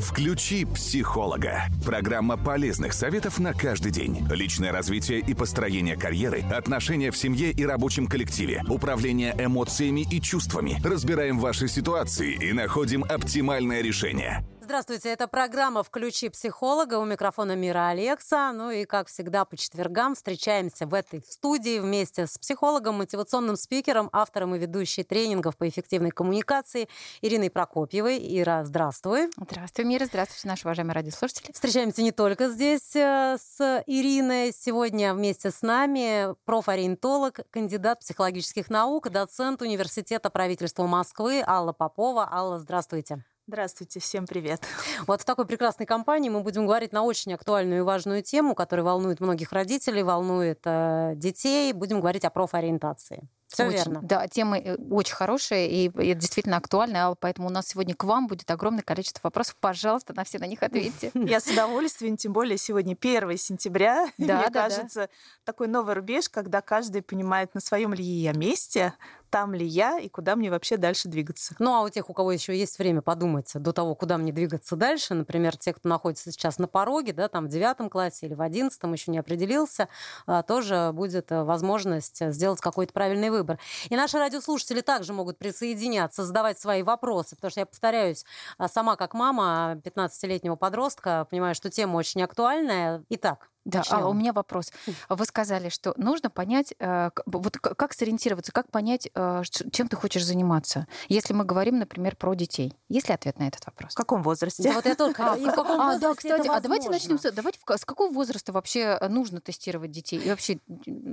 Включи психолога. Программа полезных советов на каждый день. Личное развитие и построение карьеры, отношения в семье и рабочем коллективе, управление эмоциями и чувствами. Разбираем ваши ситуации и находим оптимальное решение. Здравствуйте, это программа «Включи психолога». У микрофона Мира Алекса. Ну и, как всегда, по четвергам встречаемся в этой студии вместе с психологом, мотивационным спикером, автором и ведущей тренингов по эффективной коммуникации Ириной Прокопьевой. Ира, здравствуй. Здравствуй, Мира. Здравствуйте, наши уважаемые радиослушатели. Встречаемся не только здесь э, с Ириной. Сегодня вместе с нами профориентолог, кандидат психологических наук, доцент Университета правительства Москвы Алла Попова. Алла, здравствуйте. Здравствуйте, всем привет. Вот в такой прекрасной компании мы будем говорить на очень актуальную и важную тему, которая волнует многих родителей, волнует э, детей. Будем говорить о профориентации. Все очень, верно. Да, тема э, очень хорошая и, и действительно актуальная, поэтому у нас сегодня к вам будет огромное количество вопросов. Пожалуйста, на все на них ответьте. Я с удовольствием, тем более сегодня 1 сентября. Да, Мне да, кажется, да. такой новый рубеж, когда каждый понимает, на своем ли я месте, там ли я и куда мне вообще дальше двигаться. Ну, а у тех, у кого еще есть время подумать до того, куда мне двигаться дальше, например, те, кто находится сейчас на пороге, да, там в девятом классе или в одиннадцатом, еще не определился, а, тоже будет э, возможность сделать какой-то правильный выбор. И наши радиослушатели также могут присоединяться, задавать свои вопросы, потому что я повторяюсь, а, сама как мама 15-летнего подростка понимаю, что тема очень актуальная. Итак, да, а у меня вопрос. Вы сказали, что нужно понять, э, вот как сориентироваться, как понять, э, чем ты хочешь заниматься, если мы говорим, например, про детей. Есть ли ответ на этот вопрос? В каком возрасте? Да, вот я только. И в каком а, да, кстати, а давайте начнем с давайте с какого возраста вообще нужно тестировать детей и вообще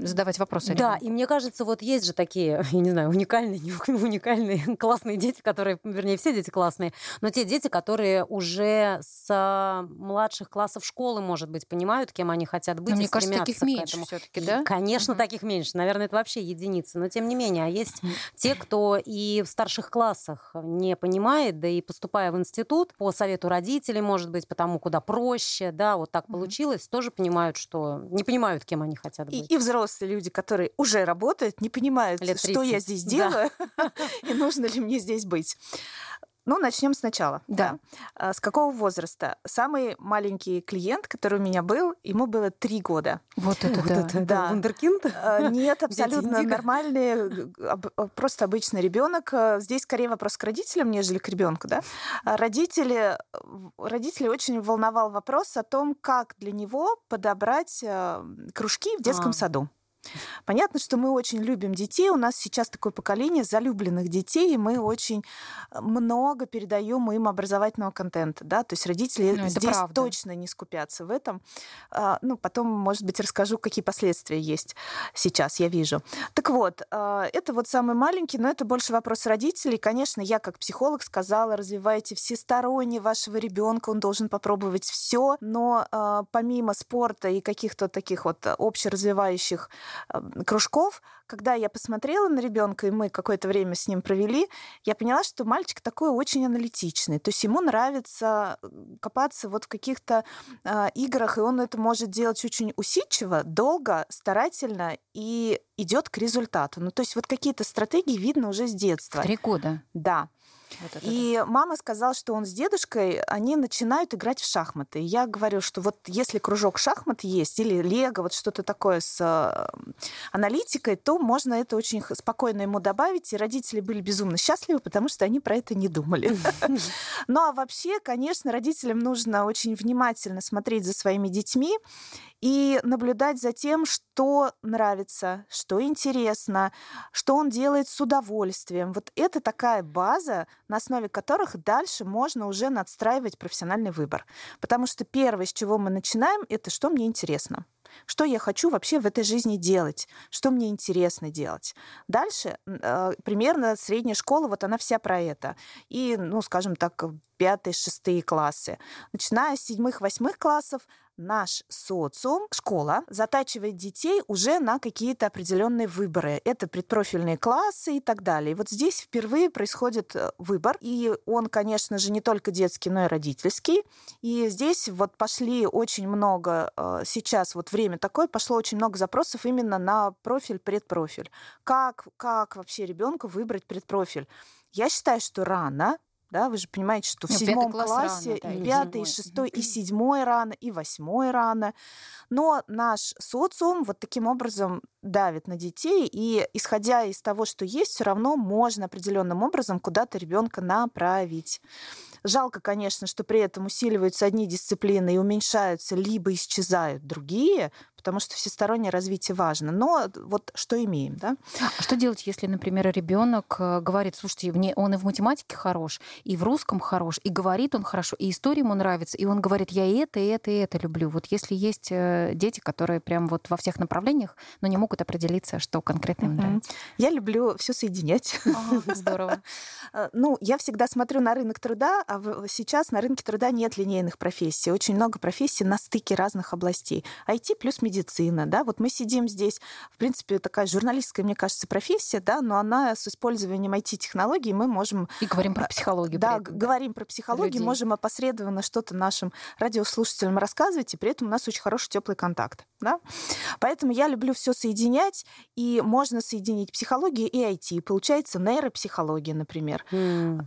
задавать вопросы? Да, и мне кажется, вот есть же такие, я не знаю, уникальные, не уникальные, классные дети, которые, вернее, все дети классные, но те дети, которые уже с младших классов школы, может быть, понимают, кем они они хотят быть. Но мне кажется, таких меньше все-таки, да? Конечно, угу. таких меньше. Наверное, это вообще единицы. Но тем не менее, а есть те, кто и в старших классах не понимает, да и поступая в институт по совету родителей, может быть, потому куда проще, да, вот так получилось, тоже понимают, что не понимают, кем они хотят быть. И, и взрослые люди, которые уже работают, не понимают, что я здесь делаю и нужно ли мне здесь быть. Ну, начнем сначала. Да. да. С какого возраста? Самый маленький клиент, который у меня был, ему было три года. Вот это вот да. Это, да. Вундеркинд? А, нет, абсолютно нормальный, просто обычный ребенок. Здесь скорее вопрос к родителям, нежели к ребенку, да. А родители, родители очень волновал вопрос о том, как для него подобрать э, кружки в детском а. саду. Понятно, что мы очень любим детей. У нас сейчас такое поколение залюбленных детей, и мы очень много передаем им образовательного контента. Да? То есть родители ну, здесь правда. точно не скупятся в этом. А, ну, потом, может быть, расскажу, какие последствия есть сейчас, я вижу. Так вот, а, это вот самый маленький, но это больше вопрос родителей. Конечно, я как психолог сказала, развивайте всесторонне вашего ребенка, он должен попробовать все, но а, помимо спорта и каких-то таких вот общеразвивающих кружков, когда я посмотрела на ребенка, и мы какое-то время с ним провели, я поняла, что мальчик такой очень аналитичный. То есть ему нравится копаться вот в каких-то э, играх, и он это может делать очень усидчиво, долго, старательно и идет к результату. Ну, то есть вот какие-то стратегии видно уже с детства. Три года. Да. Вот и да. мама сказала, что он с дедушкой, они начинают играть в шахматы. И я говорю, что вот если кружок шахмат есть, или лего, вот что-то такое с э, аналитикой, то можно это очень спокойно ему добавить. И родители были безумно счастливы, потому что они про это не думали. Ну а вообще, конечно, родителям нужно очень внимательно смотреть за своими детьми и наблюдать за тем, что нравится, что интересно, что он делает с удовольствием. Вот это такая база, на основе которых дальше можно уже надстраивать профессиональный выбор. Потому что первое, с чего мы начинаем, это что мне интересно. Что я хочу вообще в этой жизни делать? Что мне интересно делать? Дальше э, примерно средняя школа, вот она вся про это. И, ну, скажем так, пятые, шестые классы. Начиная с седьмых, восьмых классов наш социум, школа, затачивает детей уже на какие-то определенные выборы. Это предпрофильные классы и так далее. И вот здесь впервые происходит э, выбор, и он, конечно же, не только детский, но и родительский. И здесь вот пошли очень много, э, сейчас вот время такое, пошло очень много запросов именно на профиль, предпрофиль. Как, как вообще ребенку выбрать предпрофиль? Я считаю, что рано, Да, вы же понимаете, что в ну, седьмом классе рано, да, и пятый, и шестой, и седьмой рано, и восьмой рано. Но наш социум вот таким образом давит на детей, и исходя из того, что есть, все равно можно определенным образом куда-то ребенка направить. Жалко, конечно, что при этом усиливаются одни дисциплины и уменьшаются, либо исчезают другие, потому что всестороннее развитие важно. Но вот что имеем, да? А что делать, если, например, ребенок э, говорит, слушайте, мне он и в математике хорош, и в русском хорош, и говорит он хорошо, и история ему нравится, и он говорит, я и это, и это, и это люблю. Вот если есть э, дети, которые прям вот во всех направлениях, но не могут определиться, что конкретно им нравится. Я люблю все соединять. Здорово. Э, ну, я всегда смотрю на рынок труда, а сейчас на рынке труда нет линейных профессий. Очень много профессий на стыке разных областей. IT плюс медицина медицина, да, вот мы сидим здесь, в принципе, такая журналистская, мне кажется, профессия, да, но она с использованием IT-технологий мы можем... И говорим про а, психологию. Да, этом, говорим про психологию, людей. можем опосредованно что-то нашим радиослушателям рассказывать, и при этом у нас очень хороший теплый контакт, да. Поэтому я люблю все соединять, и можно соединить психологию и IT. Получается нейропсихология, например. Mm.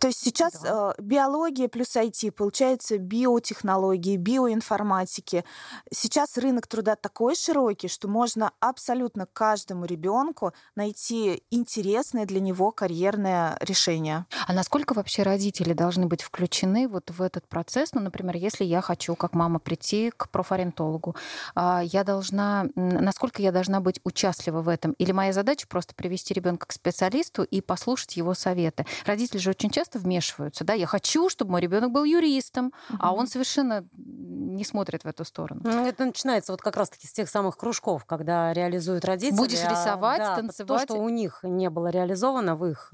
То есть сейчас да. биология плюс IT, получается биотехнологии, биоинформатики. Сейчас рынок труда такой широкий, что можно абсолютно каждому ребенку найти интересное для него карьерное решение. А насколько вообще родители должны быть включены вот в этот процесс? Ну, например, если я хочу, как мама, прийти к профориентологу, а, я должна, насколько я должна быть участлива в этом? Или моя задача просто привести ребенка к специалисту и послушать его советы? Родители же очень часто вмешиваются, да? Я хочу, чтобы мой ребенок был юристом, угу. а он совершенно не смотрит в эту сторону. Ну, это начинается вот как раз-таки с тех самых кружков, когда реализуют родители. Будешь рисовать, а, да, танцевать. То, что у них не было реализовано в их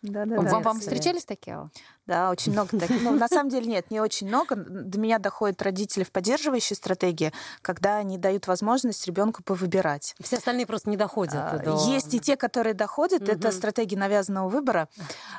да, да, да. Вам, вам встречались такие? Да, очень много таких. Ну, на самом деле нет, не очень много. До меня доходят родители в поддерживающей стратегии, когда они дают возможность ребенку повыбирать. Все остальные просто не доходят. А, до... Есть и те, которые доходят. Угу. Это стратегия навязанного выбора.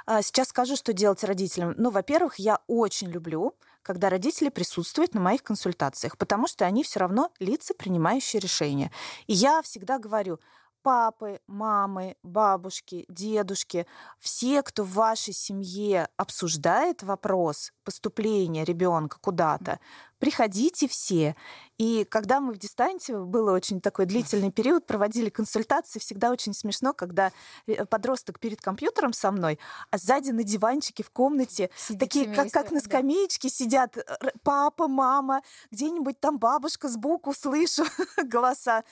А, сейчас скажу, что делать родителям. Ну, во-первых, я очень люблю когда родители присутствуют на моих консультациях, потому что они все равно лица, принимающие решения. И я всегда говорю, папы, мамы, бабушки, дедушки, все, кто в вашей семье обсуждает вопрос поступления ребенка куда-то, приходите все. И когда мы в дистанции, было очень такой длительный период, проводили консультации, всегда очень смешно, когда э, подросток перед компьютером со мной, а сзади на диванчике в комнате, Сидит такие, как, как на скамеечке да. сидят э, папа, мама, где-нибудь там бабушка сбоку, слышу голоса.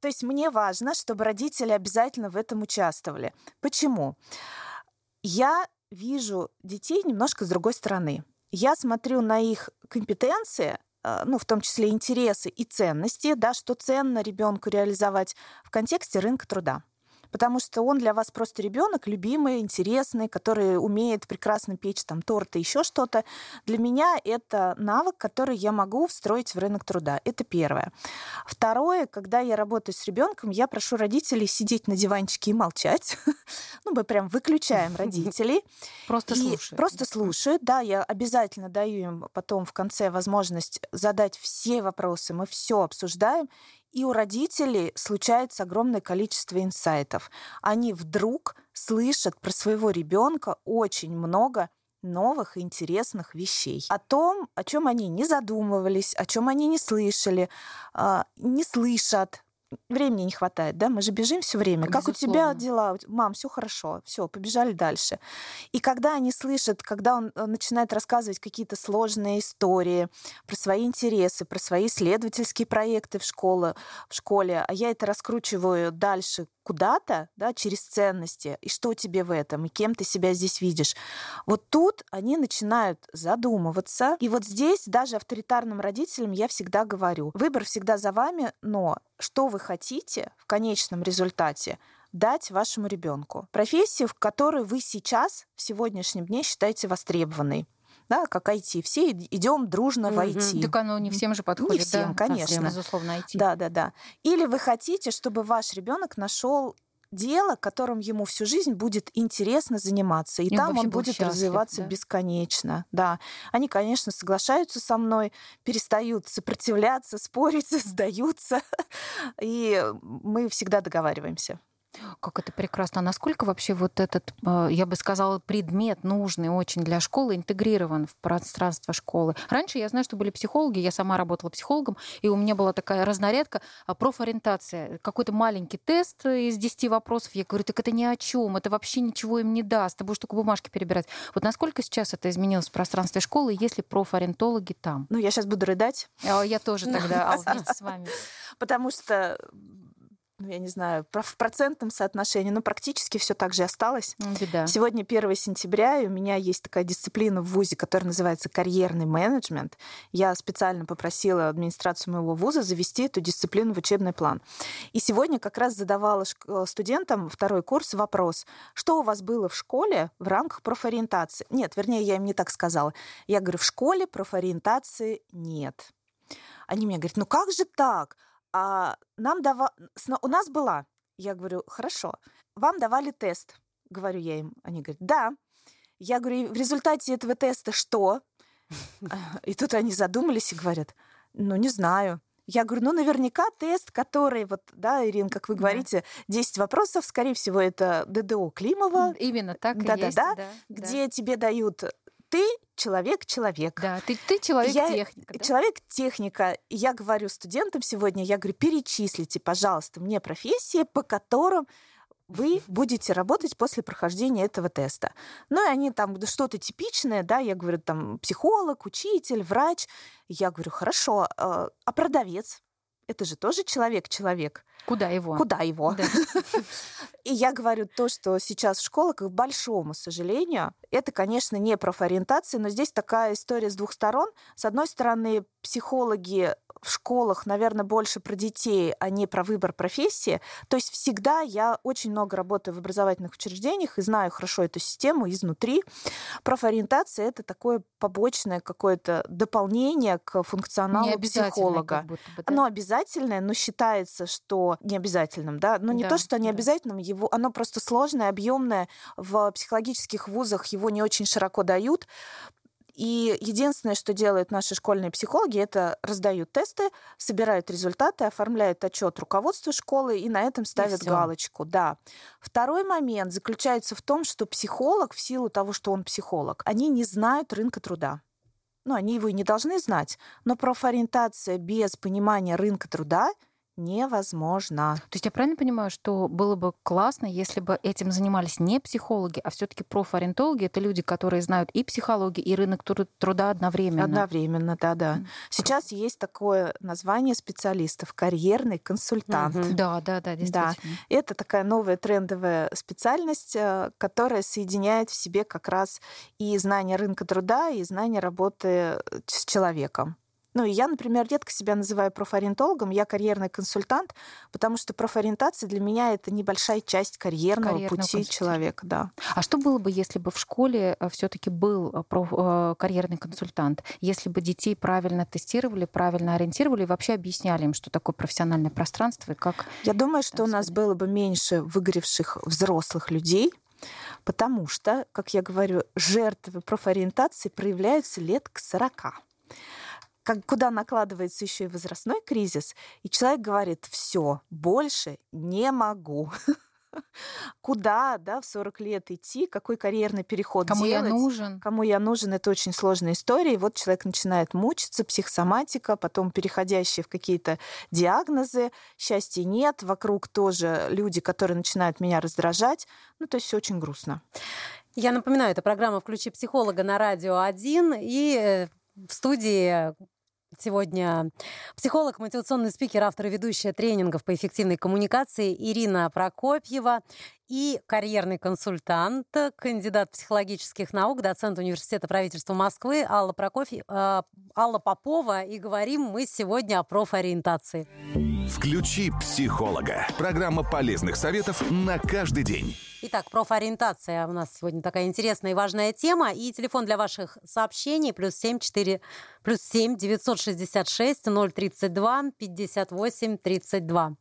То есть мне важно, чтобы родители обязательно в этом участвовали. Почему? Я вижу детей немножко с другой стороны. Я смотрю на их компетенции, э, ну, в том числе интересы и ценности, да, что ценно ребенку реализовать в контексте рынка труда потому что он для вас просто ребенок, любимый, интересный, который умеет прекрасно печь там торты, еще что-то. Для меня это навык, который я могу встроить в рынок труда. Это первое. Второе, когда я работаю с ребенком, я прошу родителей сидеть на диванчике и молчать. ну, мы прям выключаем родителей. Просто слушают. Просто слушают, да, я обязательно даю им потом в конце возможность задать все вопросы, мы все обсуждаем, и у родителей случается огромное количество инсайтов. Они вдруг слышат про своего ребенка очень много новых интересных вещей. О том, о чем они не задумывались, о чем они не слышали, а, не слышат, времени не хватает, да, мы же бежим все время. Безусловно. Как у тебя дела? Мам, все хорошо, все, побежали дальше. И когда они слышат, когда он э, начинает рассказывать какие-то сложные истории про свои интересы, про свои исследовательские проекты в школе, в школе, а я это раскручиваю дальше куда-то, да, через ценности, и что тебе в этом, и кем ты себя здесь видишь. Вот тут они начинают задумываться. И вот здесь даже авторитарным родителям я всегда говорю, выбор всегда за вами, но что вы хотите в конечном результате дать вашему ребенку. Профессию, в которой вы сейчас, в сегодняшнем дне, считаете востребованной да, как IT. Все идем дружно в IT. Так оно не всем же подходит. Не всем, да? конечно. А, безусловно, IT. Да, да, да. Или вы хотите, чтобы ваш ребенок нашел дело, которым ему всю жизнь будет интересно заниматься. И, и там он будет счастлив, развиваться да? бесконечно. Да. Они, конечно, соглашаются со мной, перестают сопротивляться, спорить, сдаются. И мы всегда договариваемся. Как это прекрасно. А насколько вообще вот этот, э, я бы сказала, предмет нужный очень для школы интегрирован в пространство школы? Раньше я знаю, что были психологи, я сама работала психологом, и у меня была такая разнарядка а, профориентация. Какой-то маленький тест из 10 вопросов. Я говорю, так это ни о чем, это вообще ничего им не даст, ты будешь только бумажки перебирать. Вот насколько сейчас это изменилось в пространстве школы, если профориентологи там? Ну, я сейчас буду рыдать. А, я тоже тогда вместе с вами. Потому что ну, я не знаю, в процентном соотношении, но практически все так же осталось. Ну, беда. Сегодня 1 сентября, и у меня есть такая дисциплина в ВУЗе, которая называется карьерный менеджмент. Я специально попросила администрацию моего ВУЗа завести эту дисциплину в учебный план. И сегодня как раз задавала э, студентам второй курс вопрос, что у вас было в школе в рамках профориентации? Нет, вернее, я им не так сказала. Я говорю, в школе профориентации нет. Они мне говорят, ну как же так? А нам дава... у нас была, я говорю, хорошо, вам давали тест, говорю я им, они говорят, да. Я говорю, в результате этого теста что? И тут они задумались и говорят, ну не знаю. Я говорю, ну, наверняка тест, который, вот, да, Ирина, как вы говорите, 10 вопросов, скорее всего, это ДДО Климова. Именно так да, и есть. Да, да, где тебе дают ты человек-человек. Да, ты, ты человек-техника. Да? Человек-техника. Я говорю студентам сегодня, я говорю, перечислите, пожалуйста, мне профессии, по которым вы будете работать после прохождения этого теста. Ну и они там что-то типичное, да, я говорю, там психолог, учитель, врач. Я говорю, хорошо, а, а продавец? Это же тоже человек-человек. Куда его? Куда его? Да. И я говорю то, что сейчас в школах, к большому сожалению, это, конечно, не профориентация, но здесь такая история с двух сторон. С одной стороны, психологи в школах, наверное, больше про детей, а не про выбор профессии. То есть всегда я очень много работаю в образовательных учреждениях и знаю хорошо эту систему изнутри. Профориентация — это такое побочное какое-то дополнение к функционалу психолога. Бы, да? Оно обязательное, но считается, что не обязательным, да, но не да, то, что не да. его, оно просто сложное, объемное. В психологических вузах его не очень широко дают, и единственное, что делают наши школьные психологи, это раздают тесты, собирают результаты, оформляют отчет руководству школы и на этом ставят галочку. Да. Второй момент заключается в том, что психолог, в силу того, что он психолог, они не знают рынка труда. Ну, они его и не должны знать, но профориентация без понимания рынка труда невозможно. То есть я правильно понимаю, что было бы классно, если бы этим занимались не психологи, а все-таки профориентологи это люди, которые знают и психологию, и рынок труда одновременно. Одновременно, да, да. Сейчас есть такое название специалистов карьерный консультант. Угу. Да, да, да, действительно. Да. Это такая новая трендовая специальность, э, которая соединяет в себе как раз и знание рынка труда, и знание работы с человеком. Ну, и я, например, редко себя называю профориентологом, я карьерный консультант, потому что профориентация для меня это небольшая часть карьерного, карьерного пути человека, да. А что было бы, если бы в школе э, все-таки был э, проф, э, карьерный консультант, если бы детей правильно тестировали, правильно ориентировали и вообще объясняли им, что такое профессиональное пространство и как... Я думаю, что у нас было бы меньше выгоревших взрослых людей, потому что, как я говорю, жертвы профориентации проявляются лет к 40 как, куда накладывается еще и возрастной кризис, и человек говорит, все, больше не могу. Куда, да, в 40 лет идти, какой карьерный переход Кому делать? я нужен? Кому я нужен, это очень сложная история. И вот человек начинает мучиться, психосоматика, потом переходящие в какие-то диагнозы, счастья нет, вокруг тоже люди, которые начинают меня раздражать. Ну, то есть все очень грустно. Я напоминаю, это программа «Включи психолога» на Радио 1. И э, в студии Сегодня психолог, мотивационный спикер, автор и ведущая тренингов по эффективной коммуникации Ирина Прокопьева и карьерный консультант, кандидат психологических наук, доцент Университета правительства Москвы Алла, Прокофьев, э, Алла Попова. И говорим мы сегодня о профориентации. Включи психолога. Программа полезных советов на каждый день. Итак, профориентация у нас сегодня такая интересная и важная тема. И телефон для ваших сообщений плюс 7 4 плюс 7 966 032 58 32.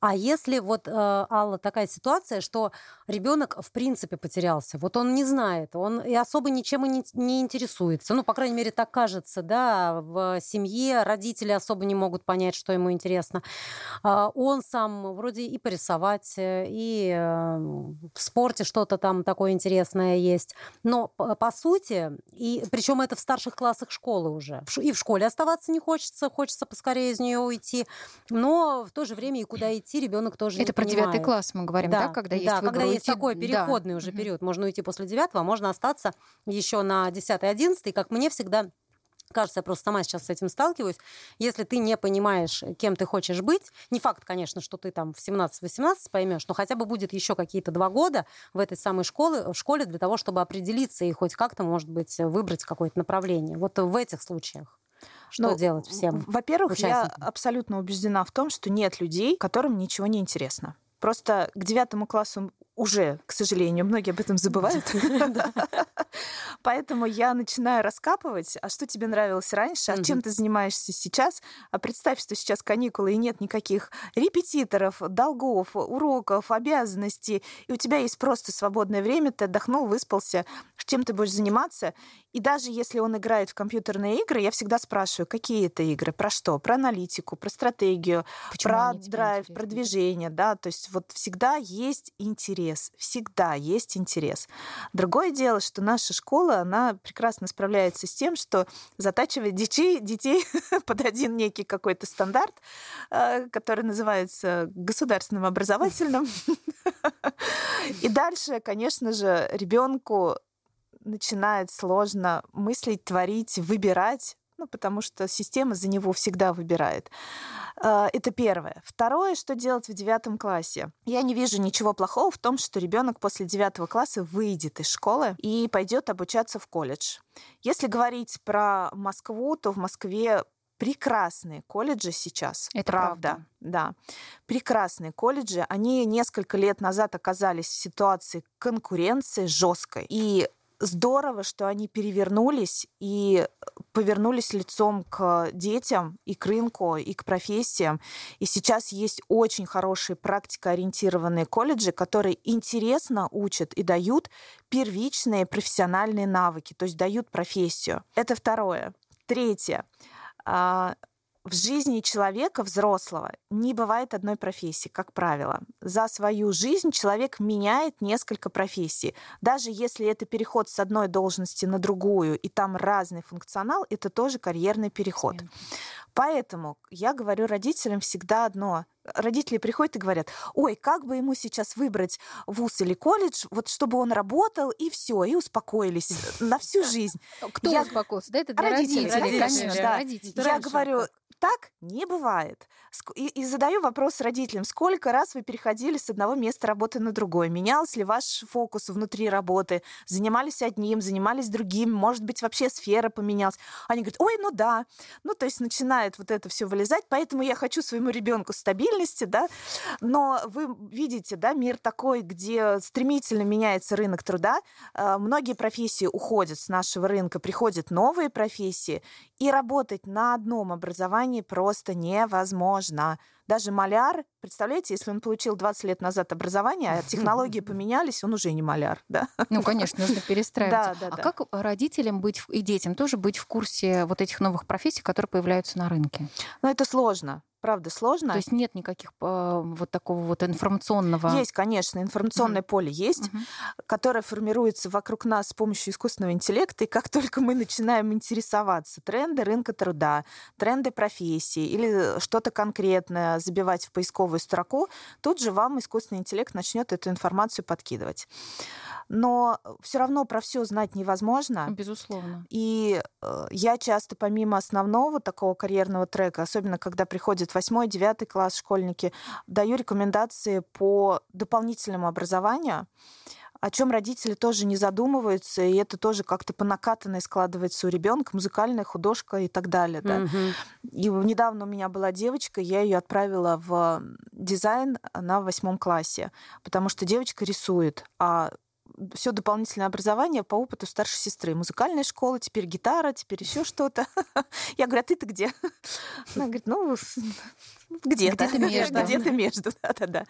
А если вот, э, Алла, такая ситуация, что ребенок в принципе потерялся, вот он не знает, он и особо ничем и не, не интересуется, ну, по крайней мере, так кажется, да, в семье родители особо не могут понять, что ему интересно. А он сам вроде и порисовать, э, и э, в спорте что-то там такое интересное есть. Но по сути, и причем это в старших классах школы уже, и в школе оставаться не хочется, хочется поскорее из нее уйти, но в то же время и куда идти идти ребенок тоже Это не про девятый класс мы говорим, да, да когда есть да, когда есть такой переходный да. уже период. Можно уйти после девятого, а можно остаться еще на десятый, одиннадцатый. Как мне всегда Кажется, я просто сама сейчас с этим сталкиваюсь. Если ты не понимаешь, кем ты хочешь быть, не факт, конечно, что ты там в 17-18 поймешь, но хотя бы будет еще какие-то два года в этой самой школе, в школе для того, чтобы определиться и хоть как-то, может быть, выбрать какое-то направление. Вот в этих случаях. Что ну, делать всем? Во-первых, я абсолютно убеждена в том, что нет людей, которым ничего не интересно. Просто к девятому классу уже, к сожалению, многие об этом забывают. Поэтому я начинаю раскапывать, а что тебе нравилось раньше, а чем ты занимаешься сейчас. А представь, что сейчас каникулы, и нет никаких репетиторов, долгов, уроков, обязанностей, и у тебя есть просто свободное время, ты отдохнул, выспался, чем ты будешь заниматься. И даже если он играет в компьютерные игры, я всегда спрашиваю, какие это игры, про что? Про аналитику, про стратегию, Почему про драйв, про движение, да, то есть вот всегда есть интерес, всегда есть интерес. Другое дело, что наша школа, она прекрасно справляется с тем, что затачивает детей, детей под один некий какой-то стандарт, э, который называется государственным образовательным. И дальше, конечно же, ребенку начинает сложно мыслить, творить, выбирать, ну, потому что система за него всегда выбирает. А, это первое. Второе, что делать в девятом классе. Я не вижу ничего плохого в том, что ребенок после девятого класса выйдет из школы и пойдет обучаться в колледж. Если говорить про Москву, то в Москве прекрасные колледжи сейчас. Это правда. правда. Да. Прекрасные колледжи. Они несколько лет назад оказались в ситуации конкуренции жесткой. И здорово, что они перевернулись и повернулись лицом к детям и к рынку, и к профессиям. И сейчас есть очень хорошие практикоориентированные колледжи, которые интересно учат и дают первичные профессиональные навыки, то есть дают профессию. Это второе. Третье а, в жизни человека взрослого не бывает одной профессии, как правило. За свою жизнь человек меняет несколько профессий. Даже если это переход с одной должности на другую, и там разный функционал, это тоже карьерный переход. Поэтому я говорю родителям всегда одно. Родители приходят и говорят, ой, как бы ему сейчас выбрать вуз или колледж, вот чтобы он работал, и все, и успокоились на всю жизнь. Кто я... успокоился? Да, это для родителей, родителей конечно. Да. Родители. Я говорю, так не бывает. И, и задаю вопрос родителям, сколько раз вы переходили с одного места работы на другое? Менялся ли ваш фокус внутри работы? Занимались одним, занимались другим? Может быть, вообще сфера поменялась? Они говорят, ой, ну да. Ну, то есть начинает вот это все вылезать, поэтому я хочу своему ребенку стабильности, да. Но вы видите, да, мир такой, где стремительно меняется рынок труда, а, многие профессии уходят с нашего рынка, приходят новые профессии, и работать на одном образовании просто невозможно. Даже маляр, представляете, если он получил 20 лет назад образование, а технологии поменялись, он уже не маляр, да? Ну, конечно, нужно перестраиваться. Да, да, а да. как родителям быть и детям тоже быть в курсе вот этих новых профессий, которые появляются на рынке? Ну, это сложно правда сложно. То есть нет никаких э, вот такого вот информационного... Есть, конечно, информационное mm поле есть, mm которое формируется вокруг нас с помощью искусственного интеллекта, и как только мы начинаем интересоваться тренды рынка труда, тренды профессии или что-то конкретное забивать в поисковую строку, тут же вам искусственный интеллект начнет эту информацию подкидывать но все равно про все знать невозможно. Безусловно. И э, я часто помимо основного такого карьерного трека, особенно когда приходят восьмой, девятый класс школьники, даю рекомендации по дополнительному образованию о чем родители тоже не задумываются, и это тоже как-то по накатанной складывается у ребенка, музыкальная художка и так далее. Да? Угу. И недавно у меня была девочка, я ее отправила в дизайн на восьмом классе, потому что девочка рисует, а все дополнительное образование по опыту старшей сестры. Музыкальная школа, теперь гитара, теперь еще что-то. Я говорю, а ты-то где? Она говорит, ну, где-то. Где-то между. Где-то между, да-да-да.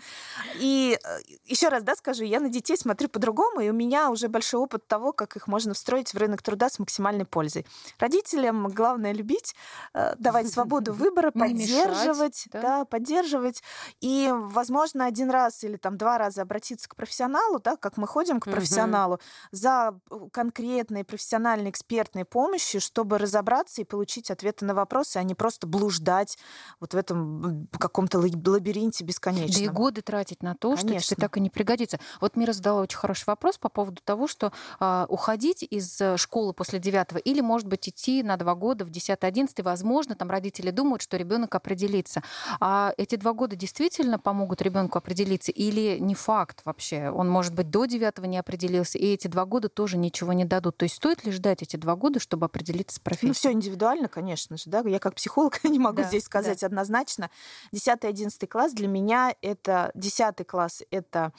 И э, еще раз, да, скажу, я на детей смотрю по-другому, и у меня уже большой опыт того, как их можно встроить в рынок труда с максимальной пользой. Родителям главное любить, э, давать свободу выбора, мешать, поддерживать, да. да, поддерживать. И, возможно, один раз или там два раза обратиться к профессионалу, да, как мы ходим к профессионалу, за э, конкретной профессиональной экспертной помощью, чтобы разобраться и получить ответы на вопросы, а не просто блуждать вот в этом каком-то лаб- лабиринте Да и бесконечном. годы тратить на то, что тебе Конечно. так и не пригодится. Вот Мира задала очень хороший вопрос по поводу того, что а, уходить из э, школы после девятого или, может быть, идти на два года в 10-11, возможно, там родители думают, что ребенок определится. А эти два года действительно помогут ребенку определиться или не факт вообще? Он, может быть, до девятого не определился, и эти два года тоже ничего не дадут. То есть стоит ли ждать эти два года, чтобы определиться с профессией? Ну, все индивидуально, конечно же, да. Я как психолог не могу Да, здесь сказать однозначно. 10-11 класс для меня это 10 класс это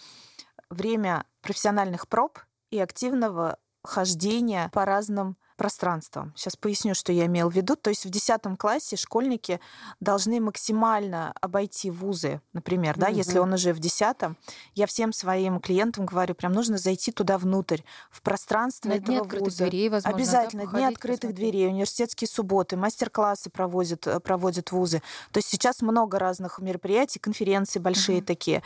время профессиональных проб и активного хождения по разным пространствам. Сейчас поясню, что я имела в виду. То есть в 10 классе школьники должны максимально обойти вузы, например, да, если Мгм. он уже в 10 я всем своим клиентам говорю, прям нужно зайти туда внутрь, в пространство На дни этого открытых вуза. дверей, возможно, да, Обязательно. Дни походить, открытых посмотреть. дверей, университетские субботы, мастер-классы проводят, э, проводят вузы. То есть сейчас много разных мероприятий, конференции большие Мгм. такие.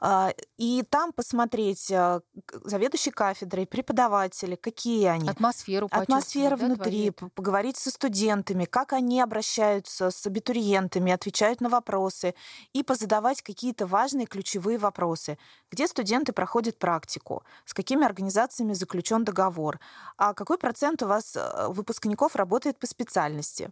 А, И там посмотреть к- заведующие кафедрой, преподаватели, какие они. Атмосферу Атмосфера да, внутри, твоей? п- поговорить со студентами, как они обращаются с абитуриентами, отвечают на вопросы и позадавать какие-то важные ключевые вопросы. Где студенты проходят практику, с какими организациями заключен договор, а какой процент у вас э, выпускников работает по специальности,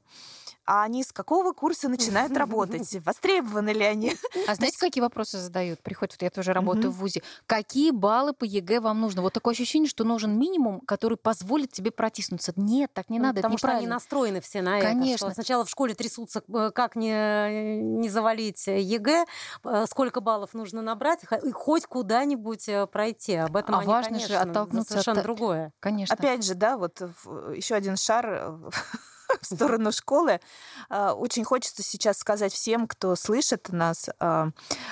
а они с какого курса начинают работать, востребованы ли они. А знаете, какие вопросы задают? Приходят, вот я тоже работаю в ВУЗе. Какие баллы по ЕГЭ вам нужно? Вот такое ощущение, что нужен минимум, который позволит тебе протиснуться. Нет, так не Ну, надо, это потому что они настроены все на это. Конечно. Сначала в школе трясутся, э, как не, не завалить ЕГЭ, э, сколько баллов нужно набрать, и хоть куда-нибудь э, пройти. Об этом А они, важно же конечно, за оттолкнуться совершенно от- другое. Конечно. Опять же, да, вот еще один шар э, в сторону школы. А, Очень хочется сейчас сказать всем, кто слышит нас, а,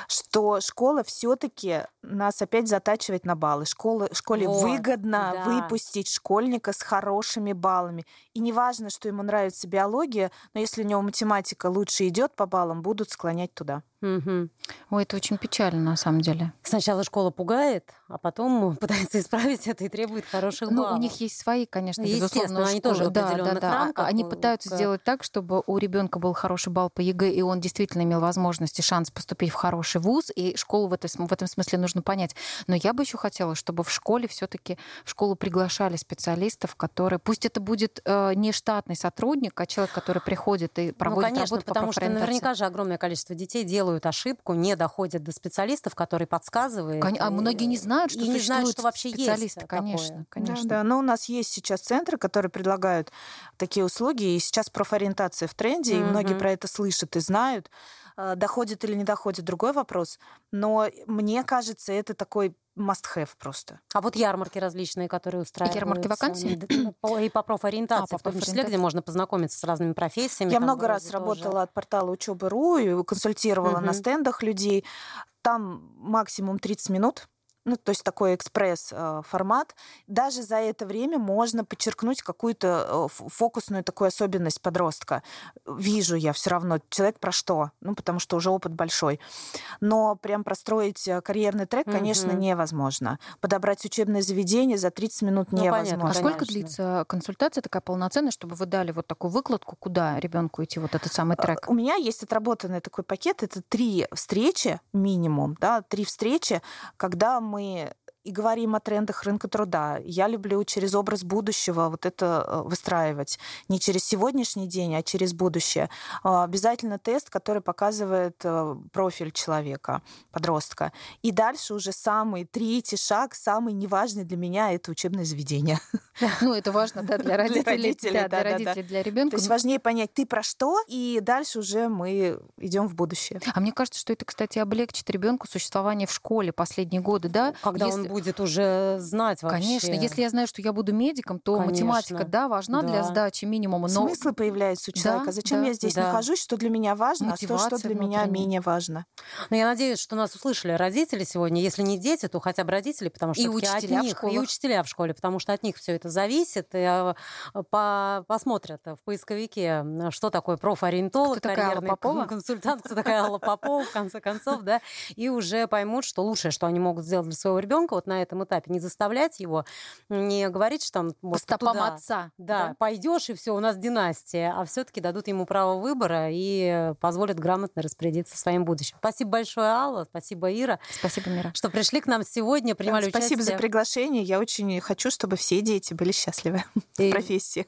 что школа все-таки нас опять затачивает на баллы. Школа, школе Вот, выгодно да. выпустить школьника с хорошими баллами. И не важно, что ему нравится биология, но если у него математика лучше идет по баллам, будут склонять туда. Мгм. Ой, это очень печально на самом деле. Сначала школа пугает, а потом пытается исправить это и требует хороших Ну, баллов. у них есть свои, конечно, Естественно, безусловно, они школы. тоже в да, да, да. рамках, Они э, пытаются к- сделать так, чтобы у ребенка был хороший балл по ЕГЭ, и он действительно имел возможность и шанс поступить в хороший вуз, и школу в, этой см- в этом смысле нужно понять. Но я бы еще хотела, чтобы в школе все-таки в школу приглашали специалистов, которые, пусть это будет э, не штатный сотрудник, а человек, который приходит и проводит ну, конечно, работу по потому что наверняка же огромное количество детей делают ошибку, не доходят до специалистов, которые подсказывают. Кон- А и- многие не знают, что и не знают, что вообще есть специалисты, такое. конечно, конечно. Да, да, но у нас есть сейчас центры, которые предлагают такие услуги, и сейчас профориентация в тренде, и многие про это слышат и знают. А, Доходит или не доходит, другой вопрос. Но мне кажется, это такой must-have просто. А вот ярмарки различные, которые устраиваются. Ярмарки вакансий? И по профориентации, А, по в том числе, где можно познакомиться с разными профессиями. Я много раз тоже. работала от портала учебы.ру и консультировала на Мгм. стендах людей. Там максимум 30 минут. Ну, то есть такой экспресс-формат. Даже за это время можно подчеркнуть какую-то э, фокусную такую особенность подростка. Вижу я все равно, человек про что, ну, потому что уже опыт большой. Но прям простроить э, карьерный трек, конечно, Мгм. невозможно. Подобрать учебное заведение за 30 минут Ну, понятно, невозможно. А сколько конечно. длится консультация такая полноценная, чтобы вы дали вот такую выкладку, куда ребенку идти, вот этот самый трек? У меня есть отработанный такой пакет. Это три встречи минимум, да, три встречи, когда мы мы и говорим о трендах рынка труда. Я люблю через образ будущего вот это э, выстраивать. Не через сегодняшний день, а через будущее. А, Обязательно тест, который показывает э, профиль человека, подростка. И дальше уже самый третий шаг, самый неважный для меня, это учебное заведение. Ну, это важно, да, для родителей. родителей, да, для родителей, для То ребенка. есть важнее понять, ты про что, и дальше уже мы идем в будущее. А мне кажется, что это, кстати, облегчит ребенку существование в школе последние годы, да? Когда Если- он будет уже знать вообще. Конечно, если я знаю, что я буду медиком, то Конечно. математика, да, важна да. для сдачи минимума. Но... Смыслы появляются у человека. Да, Зачем да, я здесь да. нахожусь, что для меня важно, Мотивация а то, что для меня менее важно. Ну, я надеюсь, что нас услышали родители сегодня. Если не дети, то хотя бы родители, потому что и учителя от них, в и учителя в школе, потому что от них все это зависит. И а, по, посмотрят в поисковике, что такое профориентолог, кто карьерный такая консультант, кто такая Алла Попова, в конце концов, да, и уже поймут, что лучшее, что они могут сделать для своего ребенка вот на этом этапе, не заставлять его, не говорить, что там вот стопам туда, отца. Да, да. пойдешь и все, у нас династия, а все-таки дадут ему право выбора и позволят грамотно распорядиться своим будущим. Спасибо большое, Алла, спасибо, Ира. Спасибо, Мира. Что пришли к нам сегодня, принимали да, спасибо участие. Спасибо за приглашение. Я очень хочу, чтобы все дети были счастливы и в профессии.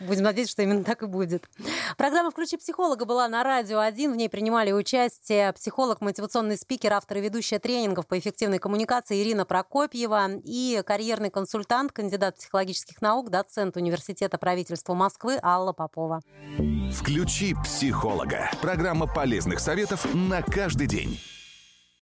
Будем надеяться, что именно так и будет. Программа «Включи психолога» была на Радио 1. В ней принимали участие психолог, мотивационный спикер, автор и ведущая тренингов по эффективной коммуникации Ирина Прокопьева и карьерный консультант, кандидат психологических наук, доцент Университета правительства Москвы Алла Попова. «Включи психолога» – программа полезных советов на каждый день.